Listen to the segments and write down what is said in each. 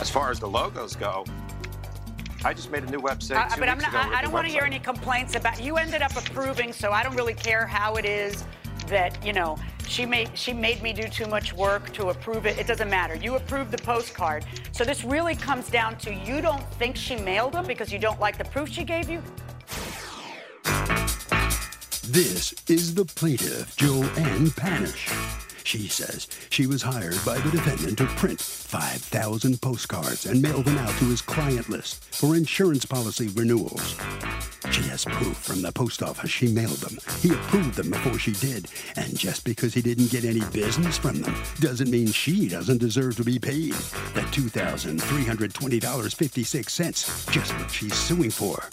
As far as the logos go, I just made a new website. Uh, two but I'm not, ago I, I don't want to hear any complaints about. You ended up approving, so I don't really care how it is that you know she made she made me do too much work to approve it. It doesn't matter. You approved the postcard, so this really comes down to you don't think she mailed them because you don't like the proof she gave you. This is the plaintiff, Joanne Panish. She says she was hired by the defendant to print 5,000 postcards and mail them out to his client list for insurance policy renewals. She has proof from the post office she mailed them. He approved them before she did. And just because he didn't get any business from them doesn't mean she doesn't deserve to be paid. The $2,320.56, just what she's suing for.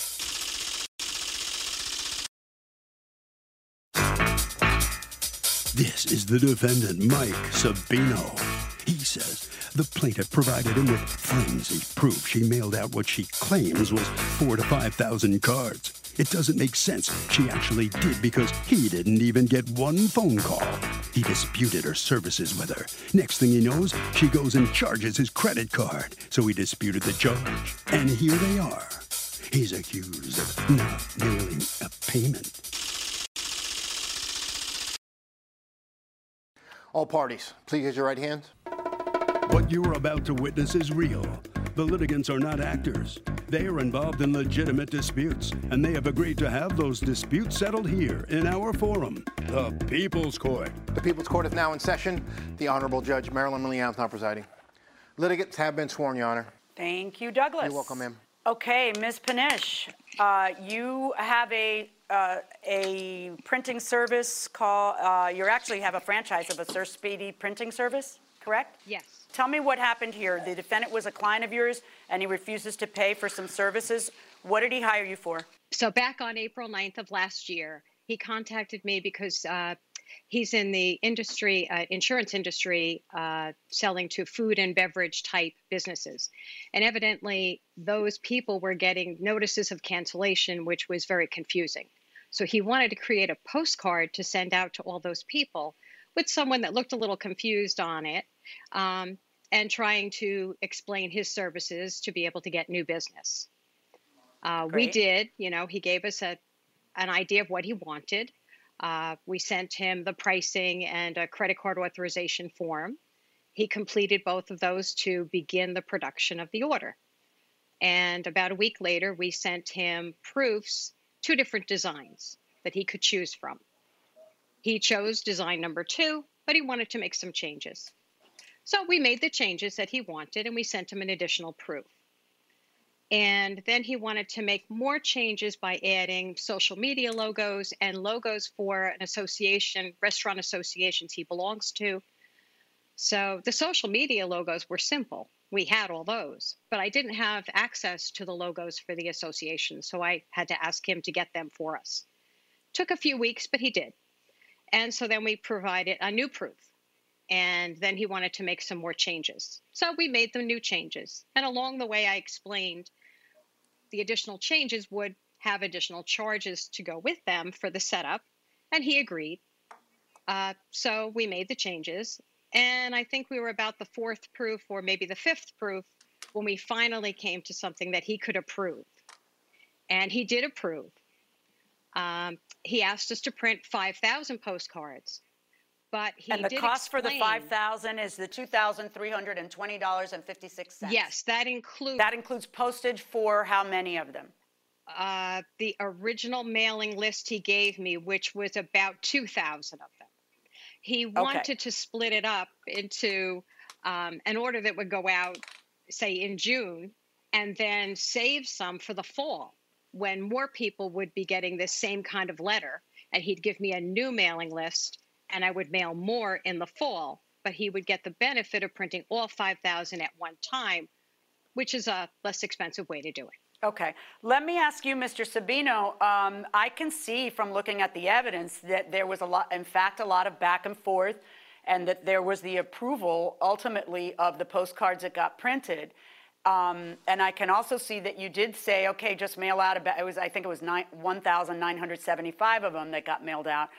This is the defendant, Mike Sabino. He says the plaintiff provided him with flimsy proof she mailed out what she claims was four to five thousand cards. It doesn't make sense she actually did because he didn't even get one phone call. He disputed her services with her. Next thing he knows, she goes and charges his credit card. So he disputed the charge. And here they are. He's accused of not mailing a payment. All parties, please raise your right hands. What you are about to witness is real. The litigants are not actors. They are involved in legitimate disputes, and they have agreed to have those disputes settled here in our forum, the People's Court. The People's Court is now in session. The Honorable Judge Marilyn Milian is now presiding. Litigants have been sworn, Your Honor. Thank you, Douglas. You're welcome, ma'am. Okay, Ms. Panish, uh, you have a uh, a printing service called. Uh, you actually have a franchise of a Sir Speedy printing service, correct? Yes. Tell me what happened here. The defendant was a client of yours, and he refuses to pay for some services. What did he hire you for? So back on April 9th of last year, he contacted me because uh, he's in the industry, uh, insurance industry, uh, selling to food and beverage type businesses. And evidently, those people were getting notices of cancellation, which was very confusing. So he wanted to create a postcard to send out to all those people with someone that looked a little confused on it um, and trying to explain his services to be able to get new business. Uh, we did, you know, he gave us a, an idea of what he wanted. Uh, we sent him the pricing and a credit card authorization form. He completed both of those to begin the production of the order. And about a week later, we sent him proofs, two different designs that he could choose from. He chose design number two, but he wanted to make some changes. So we made the changes that he wanted and we sent him an additional proof. And then he wanted to make more changes by adding social media logos and logos for an association, restaurant associations he belongs to. So the social media logos were simple. We had all those, but I didn't have access to the logos for the association. So I had to ask him to get them for us. Took a few weeks, but he did. And so then we provided a new proof. And then he wanted to make some more changes. So we made the new changes. And along the way, I explained the additional changes would have additional charges to go with them for the setup. And he agreed. Uh, so we made the changes. And I think we were about the fourth proof or maybe the fifth proof when we finally came to something that he could approve. And he did approve. Um, he asked us to print 5,000 postcards. But he and the cost for the five thousand is the two thousand three hundred and twenty dollars and fifty six cents. Yes, that includes That includes postage for how many of them? uh, the original mailing list he gave me, which was about 2,000 of them. He wanted to split it up into um, an order that would go out, say, in June, and then save some for the fall when more people would be getting this same kind of letter. And he'd give me a new mailing list, and I would mail more in the fall. But he would get the benefit of printing all 5,000 at one time, which is a less expensive way to do it. Okay. Let me ask you, Mr. Sabino. Um, I can see from looking at the evidence that there was a lot, in fact, a lot of back and forth, and that there was the approval ultimately of the postcards that got printed. Um, and I can also see that you did say, okay, just mail out about, it was, I think it was nine, 1,975 of them that got mailed out.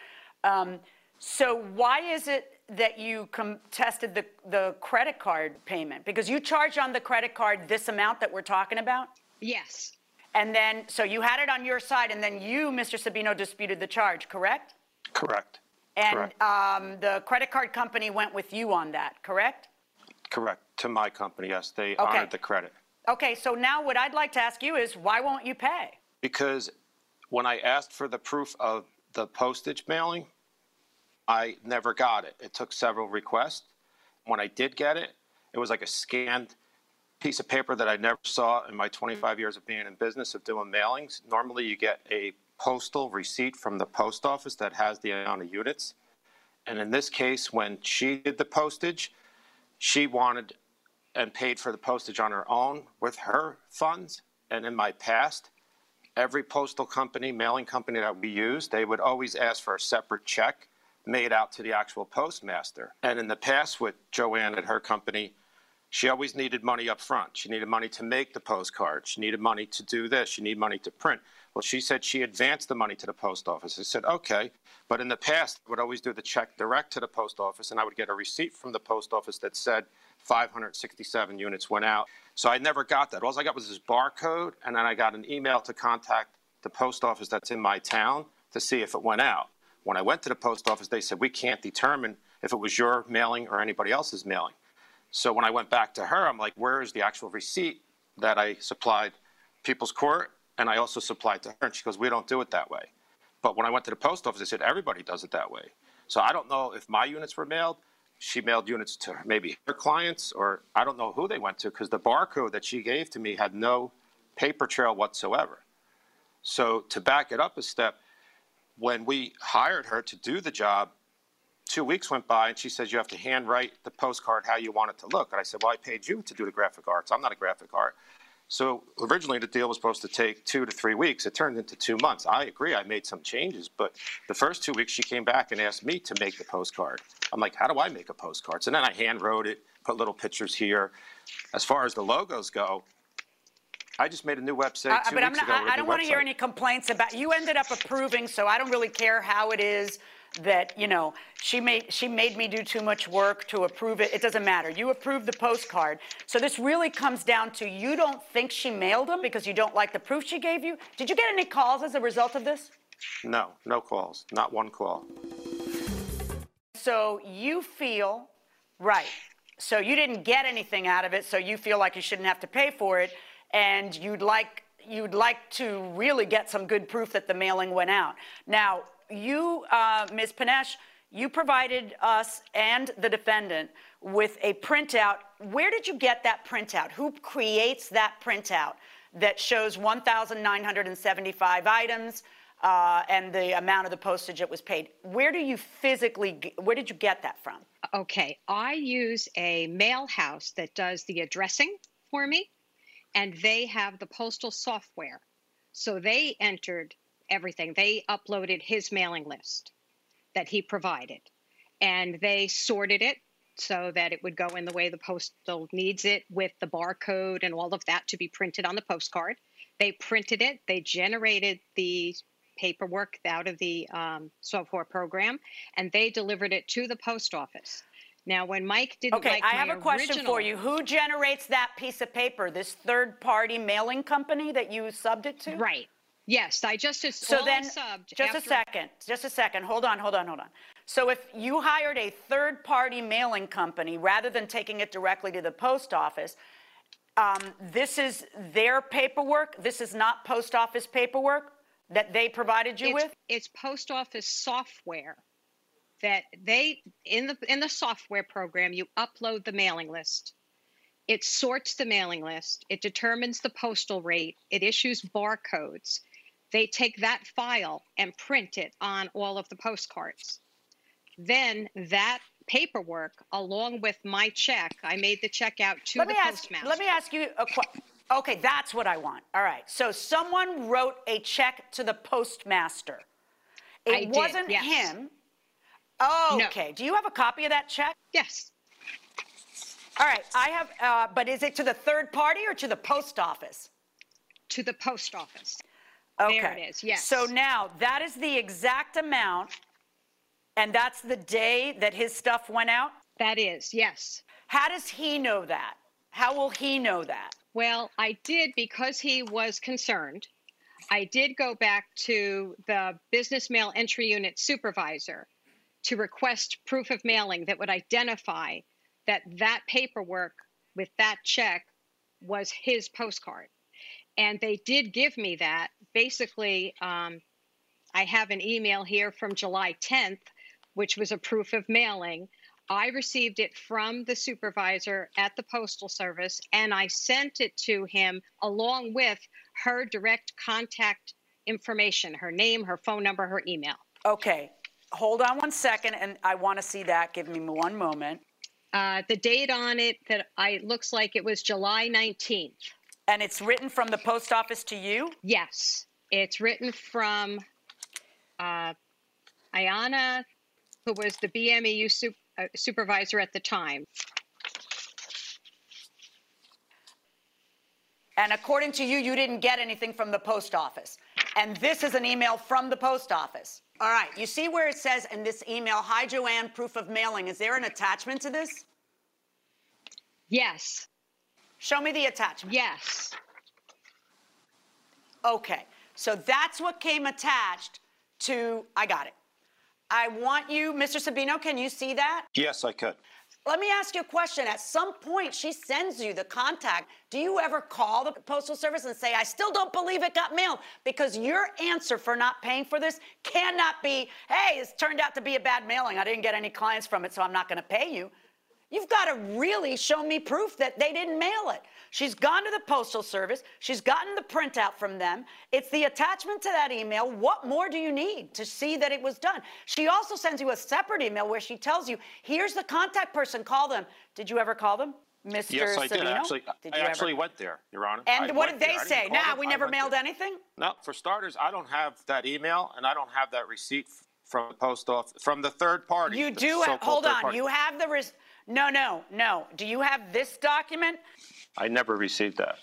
Um, so why is it that you contested the, the credit card payment? Because you charged on the credit card this amount that we're talking about? Yes. And then, so you had it on your side, and then you, Mr. Sabino, disputed the charge, correct? Correct. And Correct. um, the credit card company went with you on that, correct? Correct. To my company, yes, they Okay. honored the credit. Okay, so now what I'd like to ask you is why won't you pay? Because when I asked for the proof of the postage mailing, I never got it. It took several requests. When I did get it, it was like a scanned piece of paper that I never saw in my 25 years of being in business of doing mailings. Normally, you get a postal receipt from the post office that has the amount of units. And in this case, when she did the postage, she wanted and paid for the postage on her own with her funds. And in my past, every postal company, mailing company that we use, they would always ask for a separate check made out to the actual postmaster. And in the past, with Joanne at her company, she always needed money up front. She needed money to make the postcard. She needed money to do this. She needed money to print. Well, she said she advanced the money to the post office. I said, okay. But in the past, I would always do the check direct to the post office, and I would get a receipt from the post office that said 567 units went out. So I never got that. All I got was this barcode, and then I got an email to contact the post office that's in my town to see if it went out. When I went to the post office, they said, we can't determine if it was your mailing or anybody else's mailing. So when I went back to her, I'm like, where is the actual receipt that I supplied People's Court and I also supplied to her? And she goes, we don't do it that way. But when I went to the post office, they said everybody does it that way. So I don't know if my units were mailed. She mailed units to maybe her clients, or I don't know who they went to because the barcode that she gave to me had no paper trail whatsoever. So to back it up a step, when we hired her to do the job, two weeks went by and she says you have to handwrite the postcard how you want it to look. And I said, well, I paid you to do the graphic arts. I'm not a graphic art. So originally the deal was supposed to take two to three weeks. It turned into two months. I agree. I made some changes, but the first two weeks she came back and asked me to make the postcard. I'm like, how do I make a postcard? So then I hand wrote it, put little pictures here. As far as the logos go, I just made a new website Uh, two but I'm weeks not, ago. I, I don't want to hear any complaints about, you ended up approving, so I don't really care how it is that, you know, she made, she made me do too much work to approve it. It doesn't matter. You approved the postcard. So this really comes down to you don't think she mailed them because you don't like the proof she gave you? Did you get any calls as a result of this? No, no calls, not one call. So you feel, right. So you didn't get anything out of it, so you feel like you shouldn't have to pay for it, and you'd like you'd like to really get some good proof that the mailing went out. Now, you, uh, Ms. Panish, you provided us and the defendant with a printout. Where did you get that printout? Who creates that printout that shows 1,975 items? Uh, and the amount of the postage that was paid. Where do you physically, where did you get that from? Okay, I use a mail house that does the addressing for me, and they have the postal software. So they entered everything. They uploaded his mailing list that he provided, and they sorted it so that it would go in the way the postal needs it with the barcode and all of that to be printed on the postcard. They printed it, they generated the paperwork out of the um, software program, and they delivered it to the post office. Now, when Mike didn't Okay, like I have a question original- for you. Who generates that piece of paper? This third-party mailing company that you subbed it to? Right. Yes, I just as So then, subbed just a second, just a second. Hold on, hold on, hold on. So if you hired a third-party mailing company rather than taking it directly to the post office, um, this is their paperwork. This is not post office paperwork that they provided you it's, with. it's post office software that they in the in the software program you upload the mailing list it sorts the mailing list it determines the postal rate it issues barcodes they take that file and print it on all of the postcards then that paperwork along with my check i made the check out to Let the me ask. Let me ask you a question. Okay, that's what I want. All right. So someone wrote a check to the postmaster. It I did, wasn't yes. him. No. Okay. Do you have a copy of that check? yes All right. I have. Uh, but is it to the third party or to the post office? to the post office Okay. There it is, yes. So now that is the exact amount And that's the day that his stuff went out? That is, yes. How does he know that? How will he know that? Well, I did because he was concerned. I did go back to the business mail entry unit supervisor to request proof of mailing that would identify that that paperwork with that check was his postcard. And they did give me that. Basically, um, I have an email here from July 10th, which was a proof of mailing. I received it from the supervisor at the Postal Service and I sent it to him along with her direct contact information her name, her phone number, her email. Okay, hold on one second, and I want to see that. Give me one moment. Uh, the date on it that I looks like it was July 19th. And it's written from the post office to you? Yes, it's written from uh, Ayana, who was the BMEU su- uh, supervisor at the time. And according to you, you didn't get anything from the post office. And this is an email from the post office. All right, you see where it says in this email, Hi Joanne, proof of mailing. Is there an attachment to this? Yes, Show me the attachment. yes, Okay, so that's what came attached to, I got it. I want you, Mr. Sabino, can you see that? Yes, I could. Let me ask you a question. At some point, she sends you the contact. Do you ever call the Postal Service and say, I still don't believe it got mailed? Because your answer for not paying for this cannot be, hey, it's turned out to be a bad mailing. I didn't get any clients from it, so I'm not going to pay you. You've got to really show me proof that they didn't mail it. She's gone to the Postal Service. She's gotten the printout from them. It's the attachment to that email. What more do you need to see that it was done? She also sends you a separate email where she tells you, here's the contact person, call them. Did you ever call them? Mr. Yes, I did. Actually, Did I you ever- actually went there, Your Honor. And I what did they. Say? Nah, them. we never mailed there. anything? No, for starters, I don't have that email, and I don't have that receipt from the post office from the third party. You do have, hold on, party. you have the, res- no, no, no. Do you have this document? I never received that.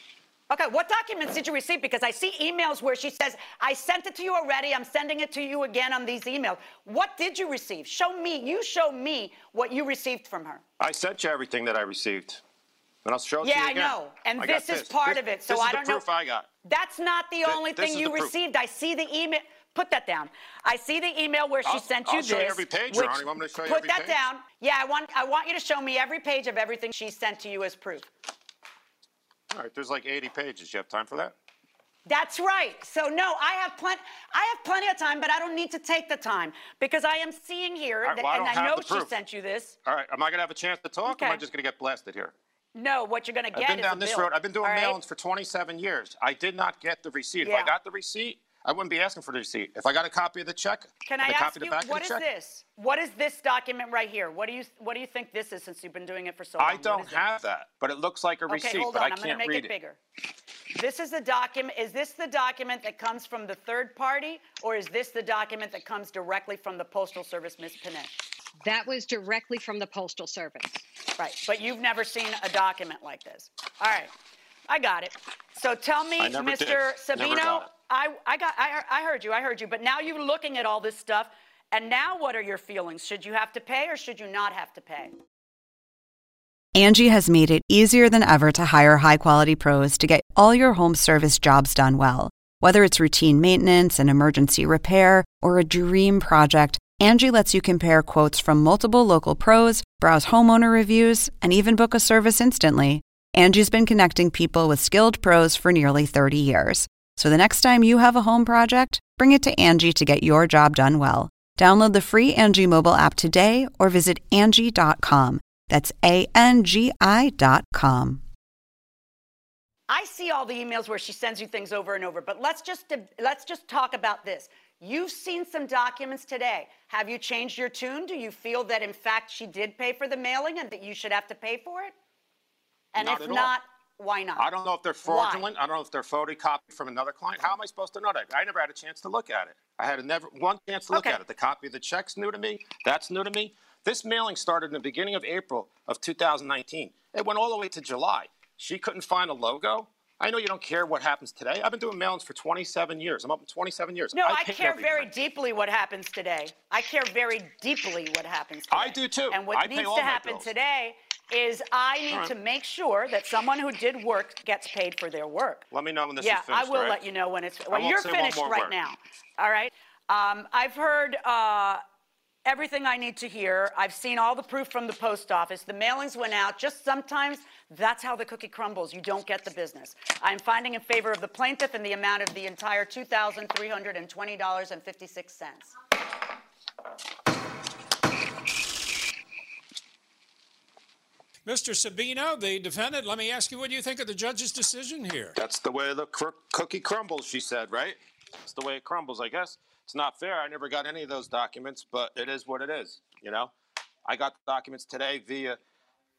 Okay, what documents did you receive? Because I see emails where she says, I sent it to you already, I'm sending it to you again on these emails. What did you receive? Show me, you show me what you received from her. I sent you everything that I received, and I'll show it to you. Yeah, I know, and I this is part This- of it, so I don't the know- I got. That's not the Th- only thing you received. I see the email. Put that down. I see the email where she I'll- sent you I'll this. show you every page, which-. You want me to show you Put that page? down. Yeah, I want I want you to show me every page of everything she sent to you as proof. All right, there's like 80 pages. You have time for that? That's right. So no, I have plenty. I have plenty of time, but I don't need to take the time because I am seeing here, right, that, well, I and I know she sent you this. All right, am I going to have a chance to talk, or am I just going to get blasted here? No, what you're going to I've get been is down this bill, road. I've been doing all right? mailings for 27 years. I did not get the receipt. If I got the receipt, I wouldn't be asking for the receipt. If I got a copy of the check, Can and I a copy ask of the you back what of the check, this? What is this document right here? What do you what do you think this is since you've been doing it for so long? I don't is it? have that, but it looks like a Okay, receipt, hold but on. I I'm going to make read it bigger. This is the document. Is this the document that comes from the third party, or is this the document that comes directly from the Postal Service, Ms. Panet? that was directly from the Postal Service. Right. But you've never seen a document like this. All right. I got it. So tell me, I never Mr. did. Never Sabino, got it. I, I got I, I heard you. I heard you. But now you're looking at all this stuff, and now what are your feelings? Should you have to pay or should you not have to pay? Angie has made it easier than ever to hire high quality pros to get all your home service jobs done well. Whether it's routine maintenance, and emergency repair, or a dream project, Angie lets you compare quotes from multiple local pros, browse homeowner reviews, and even book a service instantly. Angie's been connecting people with skilled pros for nearly 30 years. So the next time you have a home project, bring it to Angie to get your job done well. Download the free Angie mobile app today or visit Angie.com. That's A N G I dot com. I see all the emails where she sends you things over and over, but let's just let's just talk about this. You've seen some documents today. Have you changed your tune? Do you feel that in fact she did pay for the mailing and that you should have to pay for it? And Not if at all. Why not? I don't know if they're fraudulent. I don't know if they're photocopied from another client. How am I supposed to know that? I never had a chance to look at it. I had a never one chance to look Okay. at it. The copy of the check's new to me. That's new to me. This mailing started in the beginning of April of 2019. It went all the way to July. She couldn't find a logo I know you don't care what happens today. I've been doing mailings for 27 years. I'm up in 27 years. No, I, pay care every very deeply what happens today. I care very deeply what happens today. I do too. And what I needs to happen today is I need right. to make sure that someone who did work gets paid for their work. Let me know when this yeah, is finished. Yeah, I will right? let you know when it's. Well, you're finished right word. now. All right. Um, I've heard uh, everything I need to hear. I've seen all the proof from the post office. The mailings went out. Just sometimes that's how the cookie crumbles. You don't get the business. I'm finding in favor of the plaintiff in the amount of the entire $2,320.56. Mr. Sabino, the defendant, let me ask you what do you think of the judge's decision here? That's the way the cr- cookie crumbles, she said, right? That's the way it crumbles, I guess. It's not fair. I never got any of those documents, but it is what it is, you know? I got the documents today via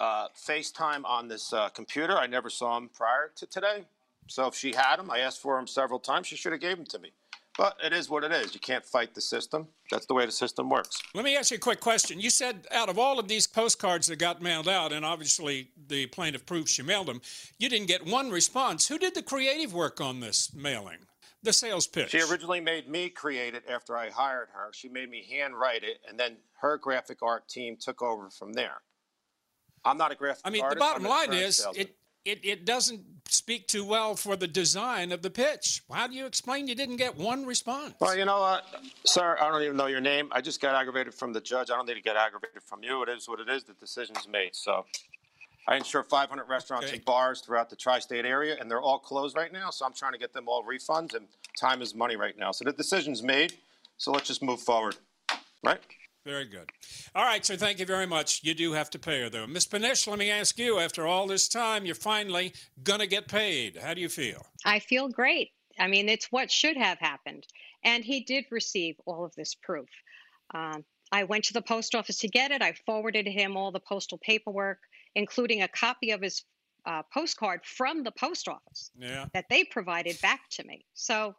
uh, FaceTime on this uh, computer. I never saw them prior to today. So if she had them, I asked for them several times. She should have gave them to me. But it is what it is. You can't fight the system. That's the way the system works. Let me ask you a quick question. You said out of all of these postcards that got mailed out, and obviously the plaintiff proves she mailed them, you didn't get one response. Who did the creative work on this mailing? The sales pitch. She originally made me create it after I hired her. She made me handwrite it, and then her graphic art team took over from there. I'm not a graphic artist. I mean, artist. the bottom line is it, it, it doesn't speak too well for the design of the pitch. How do you explain you didn't get one response? Well, you know what, sir? I don't even know your name. I just got aggravated from the judge. I don't need to get aggravated from you. It is what it is. The decision's made. So, I insure 500 restaurants Okay. and bars throughout the tri-state area, and they're all closed right now. So I'm trying to get them all refunds, and time is money right now. So the decision's made. So let's just move forward, right? Very good. All right, so thank you very much. You do have to pay her, though. Miss Panish, let me ask you after all this time, you're finally going to get paid. How do you feel? I feel great. I mean, it's what should have happened. And he did receive all of this proof. Um, I went to the post office to get it. I forwarded him all the postal paperwork, including a copy of his uh, postcard from the post office Yeah. that they provided back to me. So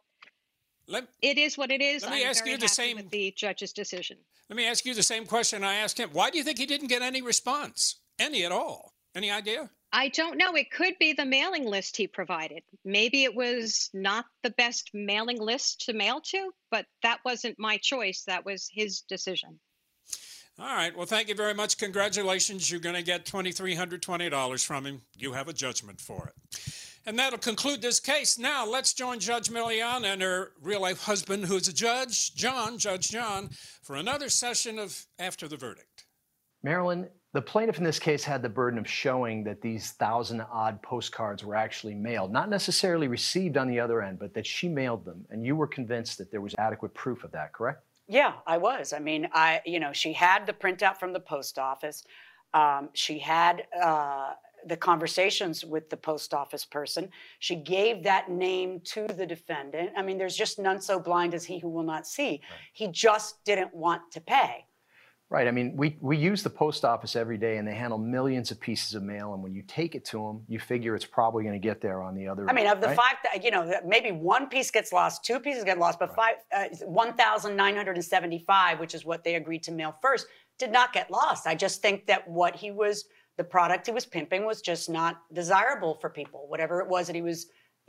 Let, it is what it is. Let me I'm ask you the same- with the judge's decision. let me ask you the same question I asked him. Why do you think he didn't get any response? Any at all? Any idea? I don't know. It could be the mailing list he provided. Maybe it was not the best mailing list to mail to, but that wasn't my choice. That was his decision. All right. Well, thank you very much. Congratulations. You're going to get $2,320 from him. You have a judgment for it. And that'll conclude this case. Now, let's join Judge Milian and her real life husband, who's a judge, John, Judge John, for another session of After the Verdict. Marilyn, the plaintiff in this case had the burden of showing that these thousand odd postcards were actually mailed, not necessarily received on the other end, but that she mailed them. And you were convinced that there was adequate proof of that, correct? Yeah, I was. I mean, I, you know, she had the printout from the post office. Um, she had uh, the conversations with the post office person. She gave that name to the defendant. I mean, there's just none so blind as he who will not see. He just didn't want to pay. Right. I mean, we, we use the post office every day and they handle millions of pieces of mail. And when you take it to them, you figure it's probably going to get there on the other I mean, end, of the right? five, th- you know, maybe one piece gets lost, two pieces get lost, but five, uh, 1,975, which is what they agreed to mail first, did not get lost. I just think that what he was, the product he was pimping was just not desirable for people. Whatever it was that he was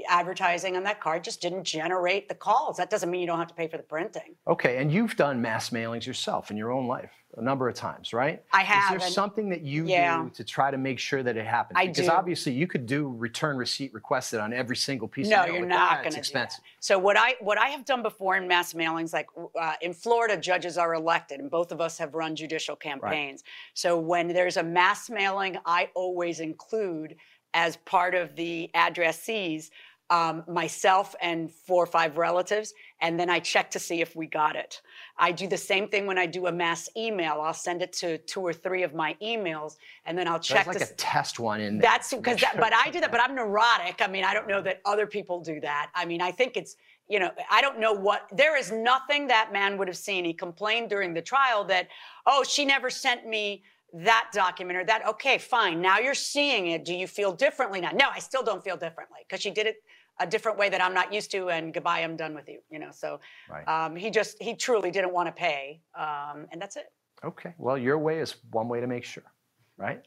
advertising on that card just didn't generate the calls. That doesn't mean you don't have to pay for the printing. Okay, and you've done mass mailings yourself in your own life a number of times, right? I have, Is there something that you Yeah. do to try to make sure that it happens? I because do. obviously you could do return receipt requested on every single piece No, of mail. you're but not that's going to expensive. So what I what I have done before in mass mailings, like uh, in Florida, judges are elected, and both of us have run judicial campaigns. So when there's a mass mailing, I always include as part of the addressees um, myself and four or five relatives, and then I check to see if we got it. I do the same thing when I do a mass email. I'll send it to two or three of my emails, and then I'll check There's like to a test one in there. that's because, that, but I do that. But I'm neurotic. I mean, I don't know that other people do that. I mean, I think it's, you know, I don't know what. There is nothing that man would have seen. He complained during the trial that, oh, she never sent me that document or that. Okay, fine. Now you're seeing it. Do you feel differently now? No, I still don't feel differently because she did it a different way that I'm not used to. And goodbye, I'm done with you. You know, so Right. um, he just he truly didn't want to pay, um, and that's it. Okay, well, your way is one way to make sure, right?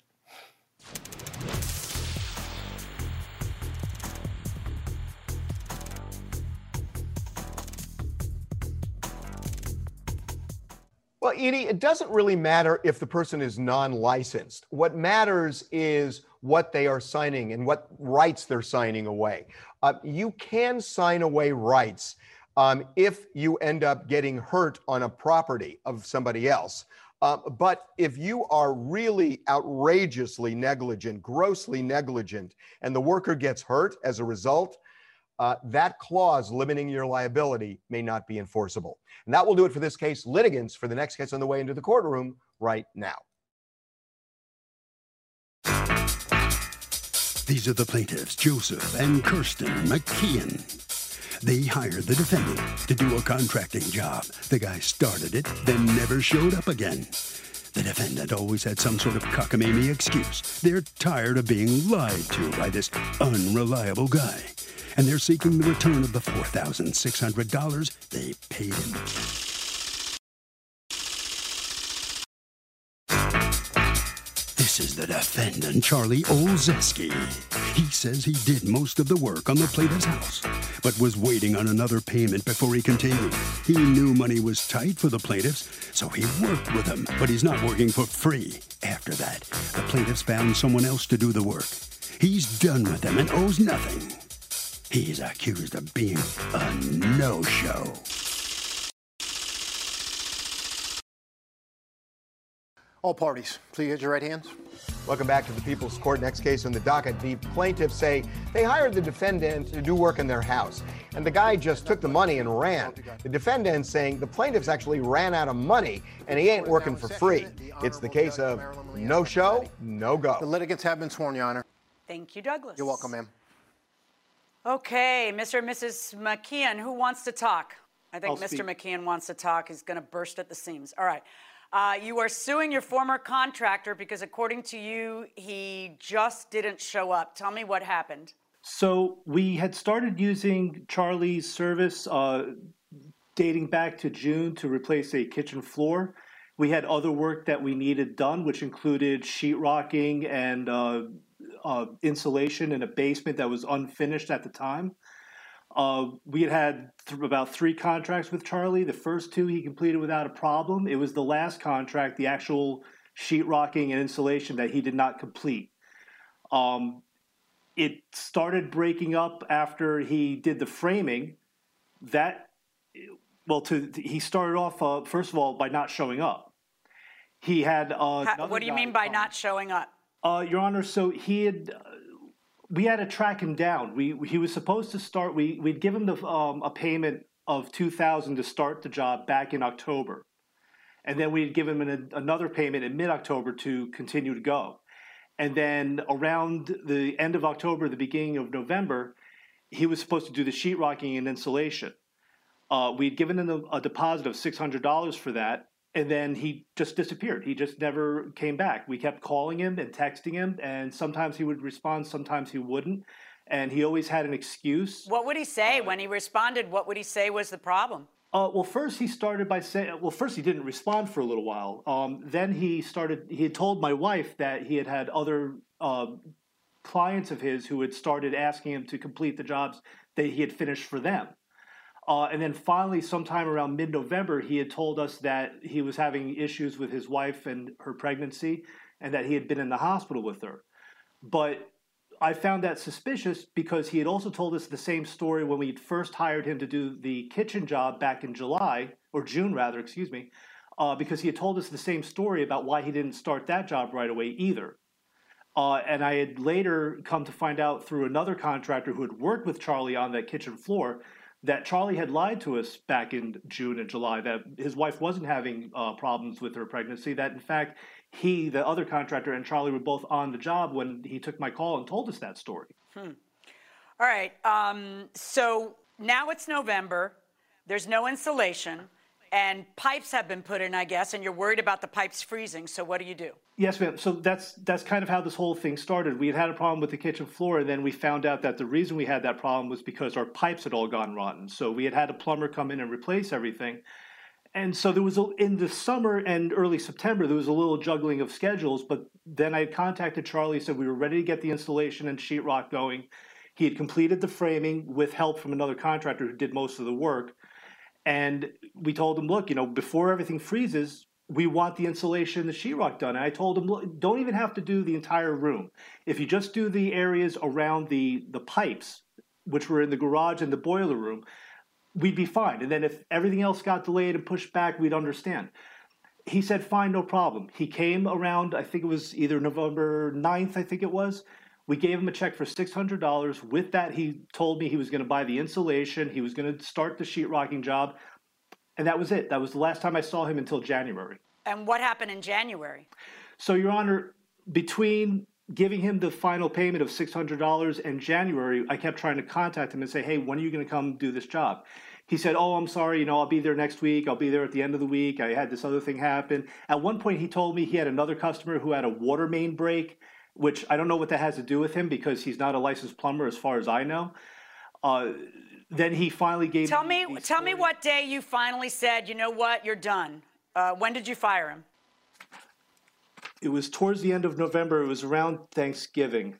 Well, Edie, it doesn't really matter if the person is non licensed. What matters is what they are signing and what rights they're signing away. Uh, you can sign away rights um, if you end up getting hurt on a property of somebody else. Uh, but if you are really outrageously negligent, grossly negligent, and the worker gets hurt as a result, uh, that clause limiting your liability may not be enforceable. And that will do it for this case. Litigants for the next case on the way into the courtroom right now. These are the plaintiffs, Joseph and Kirsten McKeon. They hired the defendant to do a contracting job. The guy started it, then never showed up again. The defendant always had some sort of cockamamie excuse. They're tired of being lied to by this unreliable guy and they're seeking the return of the $4,600 they paid him. This is the defendant, Charlie Olszewski. He says he did most of the work on the plaintiff's house, but was waiting on another payment before he continued. He knew money was tight for the plaintiffs, so he worked with them, but he's not working for free. After that, the plaintiffs found someone else to do the work. He's done with them and owes nothing. He's accused of being a no show. All parties, please get your right hands. Welcome back to the People's Court. Next case on the docket. The plaintiffs say they hired the defendant to do work in their house, and the guy just took the money and ran. The defendant saying the plaintiffs actually ran out of money and he ain't working for free. It's the case of no show, no go. The litigants have been sworn, Your Honor. Thank you, Douglas. You're welcome, ma'am. Okay, Mr. and Mrs. McKeon, who wants to talk? I think I'll Mr. speak. McKeon wants to talk. He's going to burst at the seams. All right. Uh, you are suing your former contractor because, according to you, he just didn't show up. Tell me what happened. So we had started using Charlie's service uh, dating back to June to replace a kitchen floor. We had other work that we needed done, which included sheetrocking and uh, uh, insulation in a basement that was unfinished at the time. Uh, we had had th- about three contracts with Charlie. The first two he completed without a problem. It was the last contract, the actual sheetrocking and insulation, that he did not complete. Um, it started breaking up after he did the framing. That, well, to he started off uh, first of all by not showing up. He had. Uh, How, what do you mean by come. not showing up? Uh, Your Honor, so he had, we had to track him down. We he was supposed to start. We we'd give him the um, a payment of two thousand to start the job back in October, and then we'd give him an, another payment in mid October to continue to go, and then around the end of October, the beginning of November, he was supposed to do the sheetrocking and insulation. Uh, we'd given him a, a deposit of six hundred dollars for that, and then he just disappeared. He just never came back. We kept calling him and texting him, and sometimes he would respond, sometimes he wouldn't, and he always had an excuse. What would he say when he responded? What would he say was the problem? Uh, well, first he started by saying, well, first he didn't respond for a little while. Um, then he started, he had told my wife that he had had other uh, clients of his who had started asking him to complete the jobs that he had finished for them. Uh, and then finally, sometime around mid November, he had told us that he was having issues with his wife and her pregnancy and that he had been in the hospital with her. But I found that suspicious because he had also told us the same story when we first hired him to do the kitchen job back in July, or June rather, excuse me, uh, because he had told us the same story about why he didn't start that job right away either. Uh, and I had later come to find out through another contractor who had worked with Charlie on that kitchen floor that Charlie had lied to us back in June and July that his wife wasn't having uh, problems with her pregnancy. That in fact, he, the other contractor, and Charlie were both on the job when he took my call and told us that story. Hmm. All right. Um, so now it's November. There's no insulation, and pipes have been put in, I guess, and you're worried about the pipes freezing. So what do you do? Yes, ma'am. So that's that's kind of how this whole thing started. We had had a problem with the kitchen floor, and then we found out that the reason we had that problem was because our pipes had all gone rotten. So we had had a plumber come in and replace everything. And so there was a, in the summer and early September there was a little juggling of schedules. But then I had contacted Charlie, said we were ready to get the insulation and sheetrock going. He had completed the framing with help from another contractor who did most of the work. And we told him, look, you know, before everything freezes, we want the insulation, the sheetrock done. And I told him, look, don't even have to do the entire room. If you just do the areas around the the pipes, which were in the garage and the boiler room, we'd be fine. And then if everything else got delayed and pushed back, we'd understand. He said, fine, no problem. He came around, I think it was either November 9th, I think it was. We gave him a check for $600. With that, he told me he was going to buy the insulation, he was going to start the sheetrocking job. And that was it. That was the last time I saw him until January. And what happened in January? So, Your Honor, between giving him the final payment of $600 and January, I kept trying to contact him and say, hey, when are you going to come do this job? He said, oh, I'm sorry, you know, I'll be there next week. I'll be there at the end of the week. I had this other thing happen. At one point, he told me he had another customer who had a water main break, which I don't know what that has to do with him because he's not a licensed plumber as far as I know. Uh, then he finally gave Tell me, tell me what day you finally said, you know what, you're done. Uh, when did you fire him? it was towards the end of November. It was around Thanksgiving.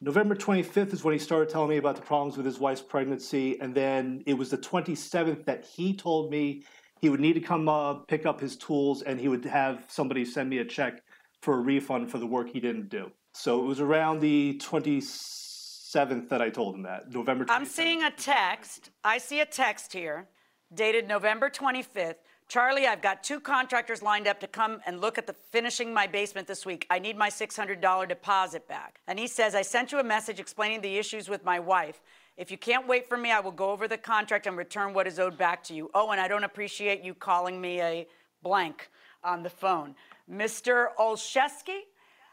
November 25th is when he started telling me about the problems with his wife's pregnancy. And then it was the 27th that he told me he would need to come uh, pick up his tools and he would have somebody send me a check for a refund for the work he didn't do. So it was around the 27th that I told him that, November 27th. I'm seeing a text. I see a text here dated November 25th. Charlie, I've got two contractors lined up to come and look at the finishing my basement this week. I need my $600 deposit back. And he says, I sent you a message explaining the issues with my wife. If you can't wait for me, I will go over the contract and return what is owed back to you. Oh, and I don't appreciate you calling me a blank on the phone. Mr. Olszewski,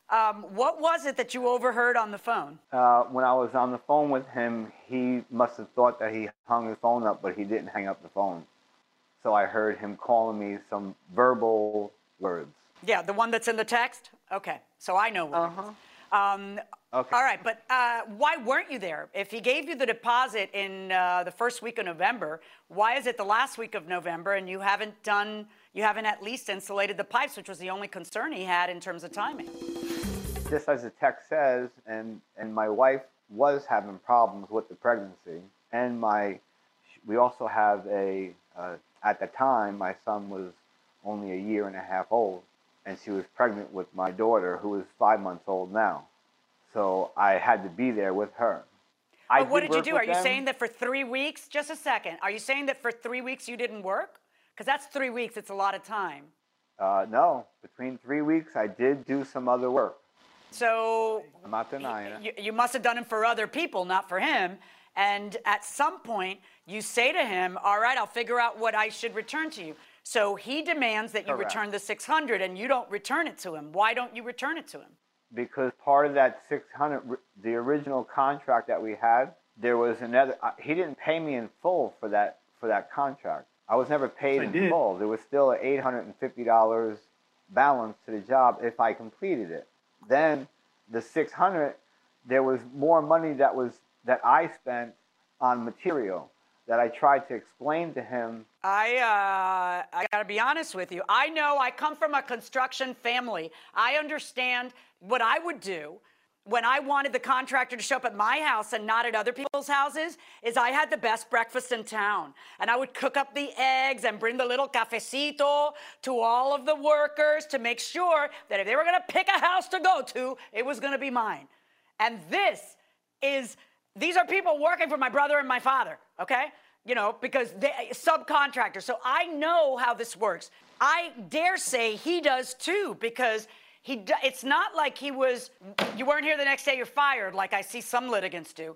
um, what was it that you overheard on the phone? Uh, when I was on the phone with him, he must have thought that he hung his phone up, but he didn't hang up the phone. So I heard him calling me some verbal words. Yeah, the one that's in the text? Okay, so I know what uh-huh. um, okay. All right, but uh, why weren't you there? If he gave you the deposit in uh, the first week of November, why is it the last week of November and you haven't done, you haven't at least insulated the pipes, which was the only concern he had in terms of timing? Just as the text says, and, and my wife was having problems with the pregnancy, and my, we also have a, a at the time, my son was only a year and a half old, and she was pregnant with my daughter, who is five months old now. So I had to be there with her. I but what did, did you do? Are you them. saying that for three weeks? Just a second. Are you saying that for three weeks you didn't work? Because that's three weeks. It's a lot of time. Uh, no, between three weeks, I did do some other work. So I'm not denying it. You, you must have done it for other people, not for him. And at some point, you say to him, All right, I'll figure out what I should return to you. So he demands that you Correct. return the 600 and you don't return it to him. Why don't you return it to him? Because part of that 600, the original contract that we had, there was another, uh, he didn't pay me in full for that, for that contract. I was never paid I in did. full. There was still an $850 balance to the job if I completed it. Then the 600, there was more money that was that I spent on material that I tried to explain to him. I uh, I got to be honest with you. I know I come from a construction family. I understand what I would do when I wanted the contractor to show up at my house and not at other people's houses is I had the best breakfast in town. And I would cook up the eggs and bring the little cafecito to all of the workers to make sure that if they were to pick a house to go to, it was to be mine. And this is these are people working for my brother and my father, okay? You know, because they subcontractors. So I know how this works. I dare say he does too, because he it's not like he was you weren't here the next day you're fired like I see some litigants do.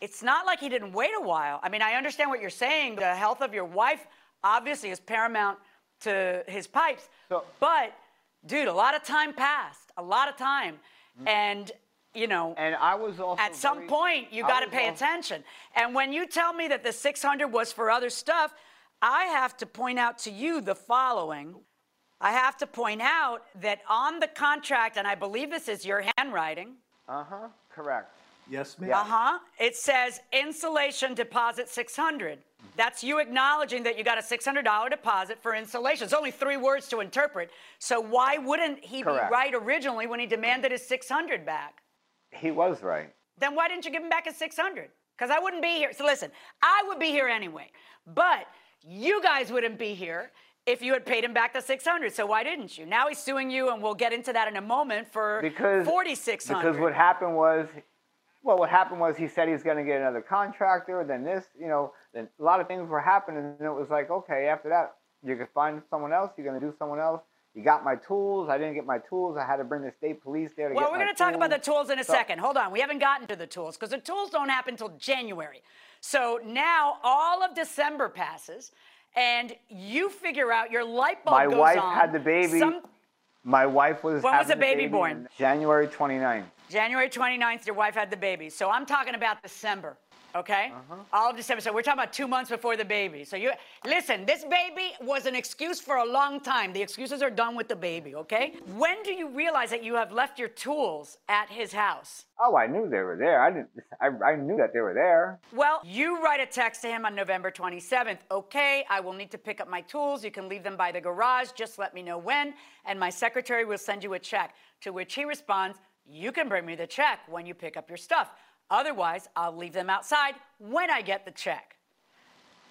It's not like he didn't wait a while. I mean, I understand what you're saying. The health of your wife obviously is paramount to his pipes. So, but dude, a lot of time passed. A lot of time. Mm-hmm. And you know, and I was also at some very, point you got to pay also, attention. And when you tell me that the 600 was for other stuff, I have to point out to you the following. I have to point out that on the contract, and I believe this is your handwriting. Uh huh. Correct. Yes, ma'am. Uh huh. It says insulation deposit 600. That's you acknowledging that you got a $600 deposit for insulation. It's only three words to interpret. So why wouldn't he Correct. be right originally when he demanded his 600 back? He was right. Then why didn't you give him back his 600? Because I wouldn't be here. So listen, I would be here anyway, but you guys wouldn't be here. If you had paid him back the 600. So why didn't you? Now he's suing you, and we'll get into that in a moment for because 4600. Because what happened was, well, what happened was he said he was going to get another contractor. Then this, you know, then a lot of things were happening, and it was like, okay, after that, you could find someone else. You're going to do someone else. You got my tools. I didn't get my tools. I had to bring the state police there to well, get we're going to talk about the tools in a So- second. Hold on. We haven't gotten to the tools because the tools don't happen until January. So now all of December passes, and you figure out your light bulb My goes wife on. had the baby. Some- My wife was. When was the baby born? in January 29th. January 29th, your wife had the baby. So I'm talking about December, okay? Uh-huh. All of December. So we're talking about two months before the baby. So you listen, this baby was an excuse for a long time. The excuses are done with the baby, okay? When do you realize that you have left your tools at his house? Oh, I knew they were there. I didn't. I, I knew that they were there. Well, you write a text to him on November 27th. Okay, I will need to pick up my tools. You can leave them by the garage. Just let me know when, and my secretary will send you a check. To which he responds, You can bring me the check when you pick up your stuff. Otherwise, I'll leave them outside when I get the check.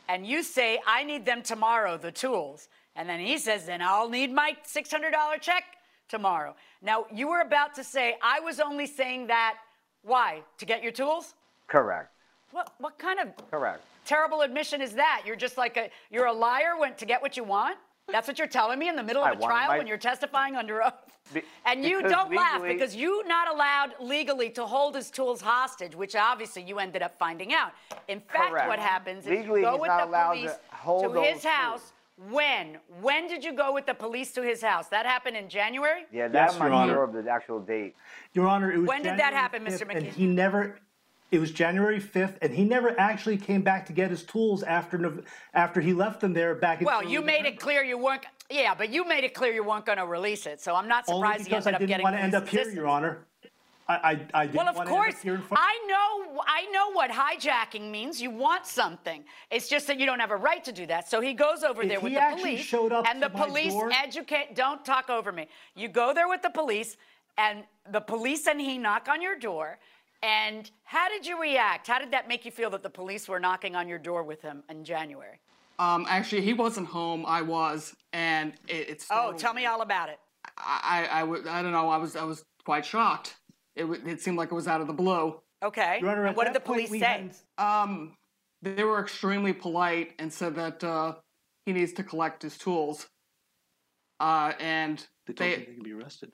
And you say, I need them tomorrow, the tools. And then he says, Then I'll need my $600 check tomorrow. Now, you were about to say, I was only saying that. Why? To get your tools? Correct. What, what kind of Correct. terrible admission is that? You're just like a you're a liar when to get what you want? That's what you're telling me in the middle of I a trial my- when you're testifying under oath? Be- and you don't laugh because you're not allowed legally to hold his tools hostage, which obviously you ended up finding out. In fact, Correct. what happens is Legally, you go with the allowed to police to his those house. When? When did you go with the police to his house? That happened in January? Yeah, that Yes, I'm Your Honor. of the actual date. Your Honor, it was. When did that January happen, Mr. 5th, And he never. It was January 5th, and he never actually came back to get his tools after after he left them there back in. Well, you made November. it clear you weren't. Yeah, but you made it clear you weren't going to release it. So I'm not surprised he because ended I up didn't getting want to end up here. Your Honor. I, I, I didn't Well, of want course, to end up here in front. I know. I know what hijacking means. You want something. It's just that you don't have a right to do that. So he goes over If there with he the police, and the police door- educate. Don't talk over me. You go there with the police, and the police and he knock on your door. And how did you react? How did that make you feel that the police were knocking on your door with him in January? Um, actually, he wasn't home. I was, and it, it's. Oh, tell me all about it. I, I, I, w- I don't know. I was, I was quite shocked. It, w- it seemed like it was out of the blue. Okay. Your Honor, what did the that point, police we say? hadn't- Um, they were extremely polite and said that uh, he needs to collect his tools. Uh, and They told they, him he could be arrested.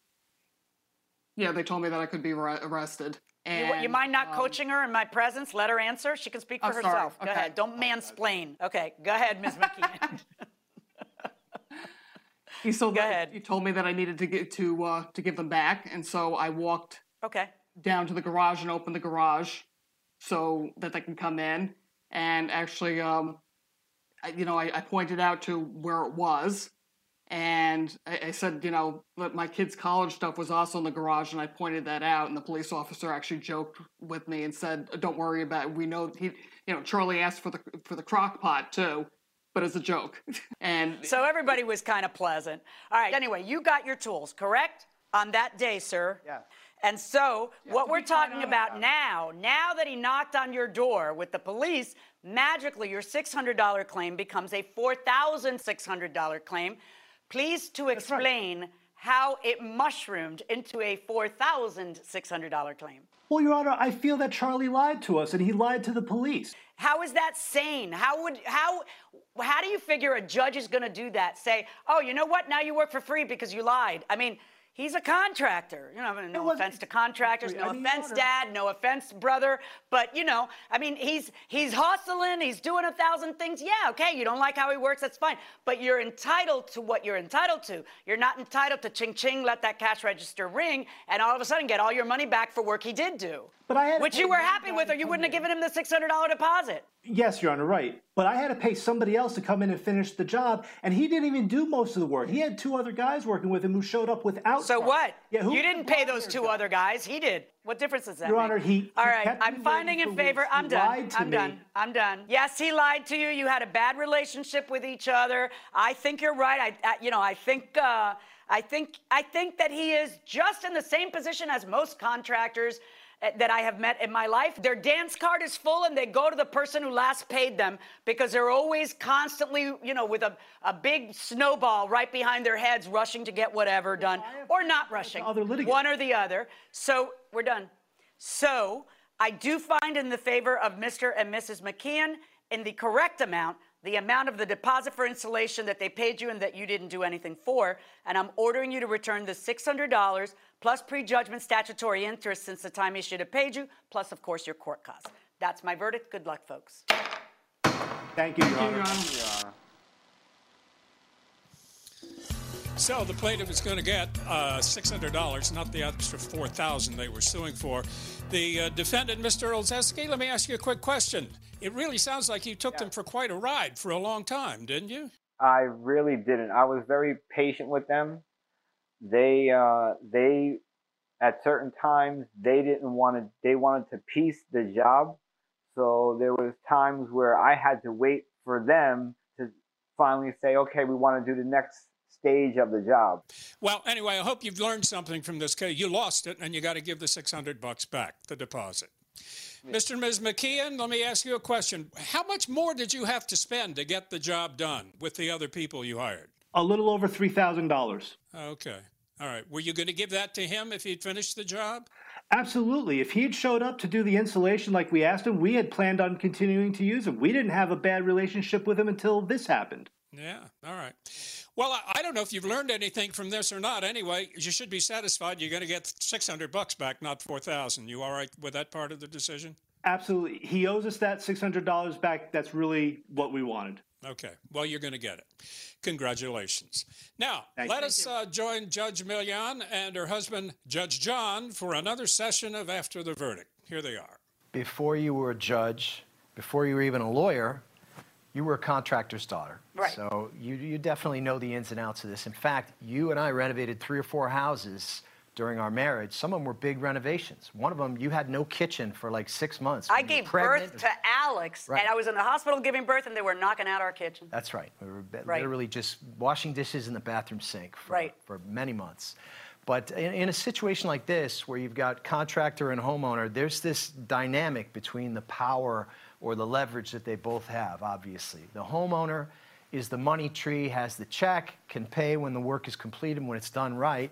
yeah, they told me that I could be arre- arrested. You, And, you mind not um, coaching her in my presence? Let her answer. She can speak for I'm sorry. herself. Go Okay. ahead. Don't mansplain. Okay, go ahead, Ms. McKeon. you told, Go that- ahead. he told me that I needed to get to uh, to give them back, and so I walked okay. down to the garage and opened the garage so that they can come in. And actually, um, I, you know, I, I pointed out to where it was, and I, I said, you know, that my kids' college stuff was also in the garage, and I pointed that out. And the police officer actually joked with me and said, "Don't worry about it. We know he, you know, Charlie asked for the for the crock pot too." But as a joke, and So everybody was kind of pleasant. All right. Anyway, you got your tools, correct? On that day, sir. Yes. And so, what we're talking about now, now that he knocked on your door with the police, magically your $600 claim becomes a $4,600 claim. Please to explain how it mushroomed into a $4,600 claim. Well, Your Honor, I feel that Charlie lied to us, and he lied to the police. How is that sane? How would how how do you figure a judge is going to do that? Say, "Oh, you know what? Now you work for free because you lied." I mean, he's a contractor. You know, no wasn't- offense to contractors, no I mean, offense, Dad, no offense, brother, but you know, I mean, he's he's hustling, he's doing a thousand things. Yeah, okay, you don't like how he works, that's fine, but you're entitled to what you're entitled to. You're not entitled to ching ching, let that cash register ring, and all of a sudden get all your money back for work he did do. But I had which you were happy with, or you wouldn't have given him the six hundred dollar deposit. Yes, Your Honor, right. But I had to pay somebody else to come in and finish the job, and he didn't even do most of the work. He had two other guys working with him who showed up without. So Charlie. what? Yeah, who you didn't pay those two other. other guys. He did. What difference does that Your make? Honor, he- All kept I'm finding in favor. I'm done. I'm me. done. I'm done. Yes, he lied to you. You had a bad relationship with each other. I think you're right. I, I you know, I think. Uh, I think I think that he is just in the same position as most contractors. Eh, that I have met in my life. Their dance card is full and they go to the person who last paid them because they're always constantly, you know, with a, a big snowball right behind their heads, rushing to get whatever done or not rushing. Other litigants. One or the other. So we're done. So I do find in the favor of Mr. and Mrs. McKeon in the correct amount the amount of the deposit for insulation that they paid you and that you didn't do anything for. And I'm ordering you to return the $600 plus prejudgment statutory interest since the time he should have paid you, plus, of course, your court costs. That's my verdict. Good luck, folks. Thank you, Your Thank you, Honor. Your Honor. So the plaintiff is going to get uh, $600, not the extra 4,000 they were suing for. The uh, defendant, Mr. Olszewski, let me ask you a quick question. It really sounds like you took them for quite a ride for a long time, didn't you? I really didn't. I was very patient with them. They uh, they at certain times they didn't want to. They wanted to piece the job, so there was times where I had to wait for them to finally say, "Okay, we want to do the next stage of the job." Well, anyway, I hope you've learned something from this case. You lost it, and you got to give the 600 bucks back, the deposit. Mr. and Ms. McKeon, let me ask you a question. How much more did you have to spend to get the job done with the other people you hired? A little over three thousand dollars. Okay. All right. Were you going to give that to him if he'd finished the job? Absolutely. If he had showed up to do the insulation like we asked him, we had planned on continuing to use him. We didn't have a bad relationship with him until this happened. Yeah. All right. Well, I, I don't know if you've learned anything from this or not. Anyway, you should be satisfied. You're going to get 600 bucks back, not 4,000. You all right with that part of the decision? Absolutely. He owes us that $600 back. That's really what we wanted. Okay. Well, you're going to get it. Congratulations. Now, Thank let you. us uh, join Judge Milian and her husband, Judge John, for another session of After the Verdict. Here they are. Before you were a judge, before you were even a lawyer, you were a contractor's daughter. Right. So you, you definitely know the ins and outs of this. In fact, you and I renovated three or four houses during our marriage. Some of them were big renovations. One of them, you had no kitchen for like six months. I when you were gave birth to Alex, Right. and I was in the hospital giving birth, and they were knocking out our kitchen. That's right. We were Right. literally just washing dishes in the bathroom sink for, Right. for many months. But in, in a situation like this, where you've got contractor and homeowner, there's this dynamic between the power or the leverage that they both have, obviously. The homeowner is the money tree, has the check, can pay when the work is completed, when it's done right.